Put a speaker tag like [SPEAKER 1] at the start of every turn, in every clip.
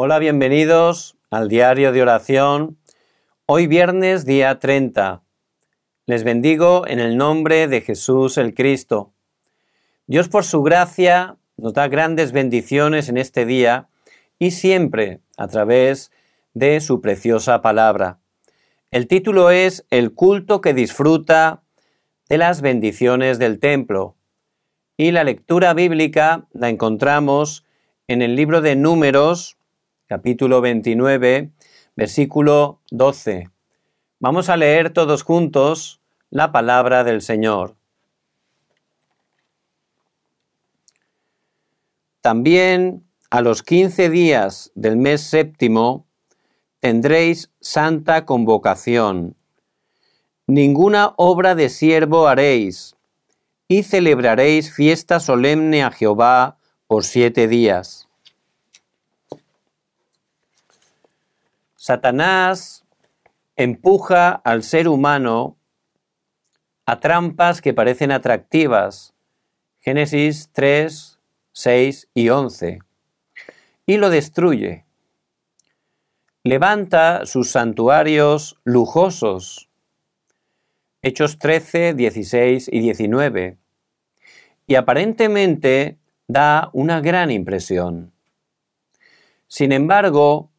[SPEAKER 1] Hola, bienvenidos al diario de oración. Hoy viernes día 30. Les bendigo en el nombre de Jesús el Cristo. Dios por su gracia nos da grandes bendiciones en este día y siempre a través de su preciosa palabra. El título es El culto que disfruta de las bendiciones del templo. Y la lectura bíblica la encontramos en el libro de Números, capítulo 29, versículo 12. Vamos a leer todos juntos la palabra del Señor. También a los quince días del mes séptimo tendréis santa convocación. Ninguna obra de siervo haréis, y celebraréis fiesta solemne a Jehová por siete días. Satanás empuja al ser humano a trampas que parecen atractivas. Génesis 3, 6 y 11. Y lo destruye. Levanta sus santuarios lujosos. Hechos 13, 16 y 19. Y aparentemente da una gran impresión. Sin embargo,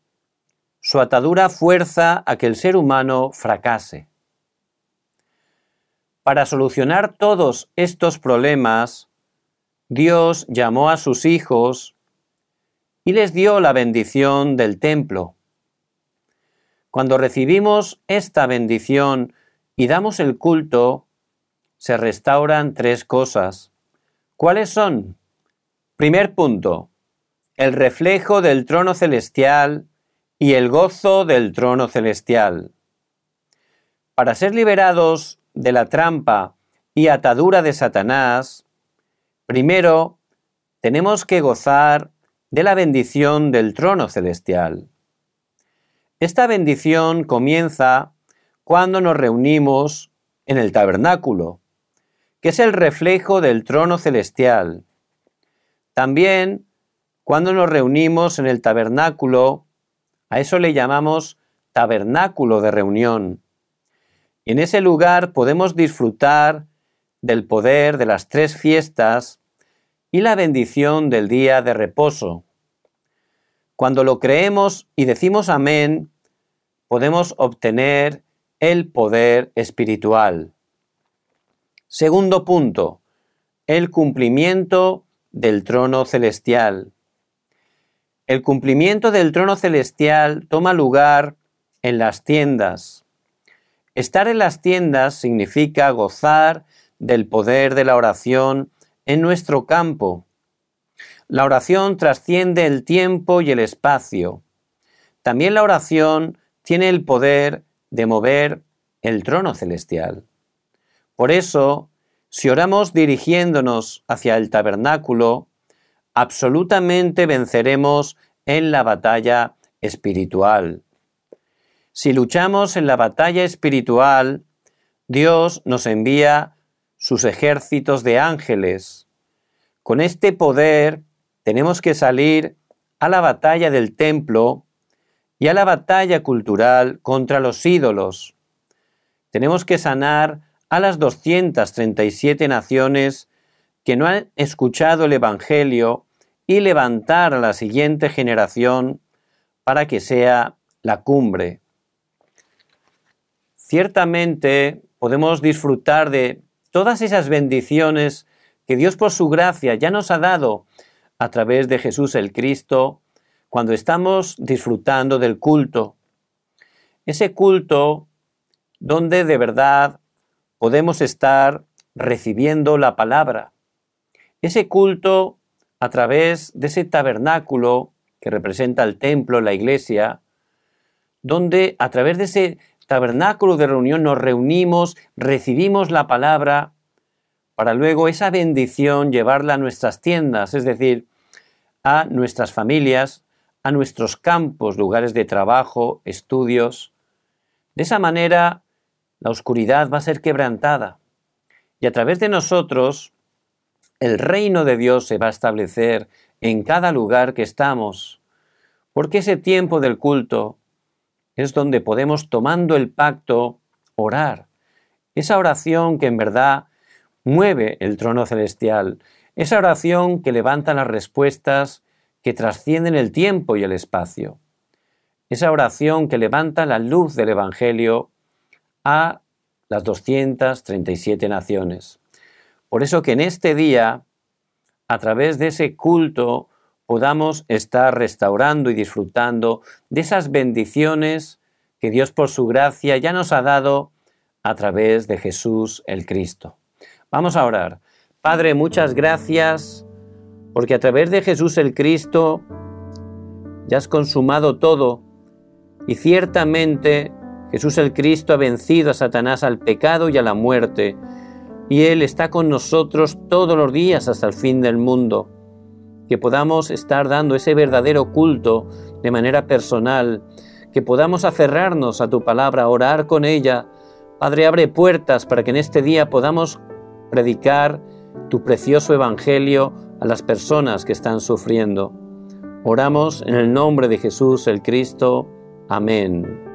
[SPEAKER 1] su atadura fuerza a que el ser humano fracase. Para solucionar todos estos problemas, Dios llamó a sus hijos y les dio la bendición del templo. Cuando recibimos esta bendición y damos el culto, se restauran tres cosas. ¿Cuáles son? Primer punto, el reflejo del trono celestial y el gozo del trono celestial. Para ser liberados de la trampa y atadura de Satanás, primero tenemos que gozar de la bendición del trono celestial. Esta bendición comienza cuando nos reunimos en el tabernáculo, que es el reflejo del trono celestial. También cuando nos reunimos en el tabernáculo a eso le llamamos tabernáculo de reunión. En ese lugar podemos disfrutar del poder de las tres fiestas y la bendición del día de reposo. Cuando lo creemos y decimos amén, podemos obtener el poder espiritual. Segundo punto, el cumplimiento del trono celestial. El cumplimiento del trono celestial toma lugar en las tiendas. Estar en las tiendas significa gozar del poder de la oración en nuestro campo. La oración trasciende el tiempo y el espacio. También la oración tiene el poder de mover el trono celestial. Por eso, si oramos dirigiéndonos hacia el tabernáculo, absolutamente venceremos en la batalla espiritual. Si luchamos en la batalla espiritual, Dios nos envía sus ejércitos de ángeles. Con este poder tenemos que salir a la batalla del templo y a la batalla cultural contra los ídolos. Tenemos que sanar a las 237 naciones que no han escuchado el Evangelio y levantar a la siguiente generación para que sea la cumbre. Ciertamente podemos disfrutar de todas esas bendiciones que Dios por su gracia ya nos ha dado a través de Jesús el Cristo cuando estamos disfrutando del culto. Ese culto donde de verdad podemos estar recibiendo la palabra. Ese culto a través de ese tabernáculo que representa el templo, la iglesia, donde a través de ese tabernáculo de reunión nos reunimos, recibimos la palabra, para luego esa bendición llevarla a nuestras tiendas, es decir, a nuestras familias, a nuestros campos, lugares de trabajo, estudios. De esa manera, la oscuridad va a ser quebrantada y a través de nosotros el reino de Dios se va a establecer en cada lugar que estamos. Porque ese tiempo del culto es donde podemos, tomando el pacto, orar. Esa oración que en verdad mueve el trono celestial. Esa oración que levanta las respuestas que trascienden el tiempo y el espacio. Esa oración que levanta la luz del Evangelio a las 237 naciones. Por eso que en este día, a través de ese culto, podamos estar restaurando y disfrutando de esas bendiciones que Dios por su gracia ya nos ha dado a través de Jesús el Cristo. Vamos a orar. Padre, muchas gracias porque a través de Jesús el Cristo ya has consumado todo y ciertamente Jesús el Cristo ha vencido a Satanás, al pecado y a la muerte, y Él está con nosotros todos los días hasta el fin del mundo. Que podamos estar dando ese verdadero culto de manera personal, que podamos aferrarnos a tu palabra, orar con ella. Padre, abre puertas para que en este día podamos predicar tu precioso evangelio a las personas que están sufriendo. Oramos en el nombre de Jesús el Cristo. Amén.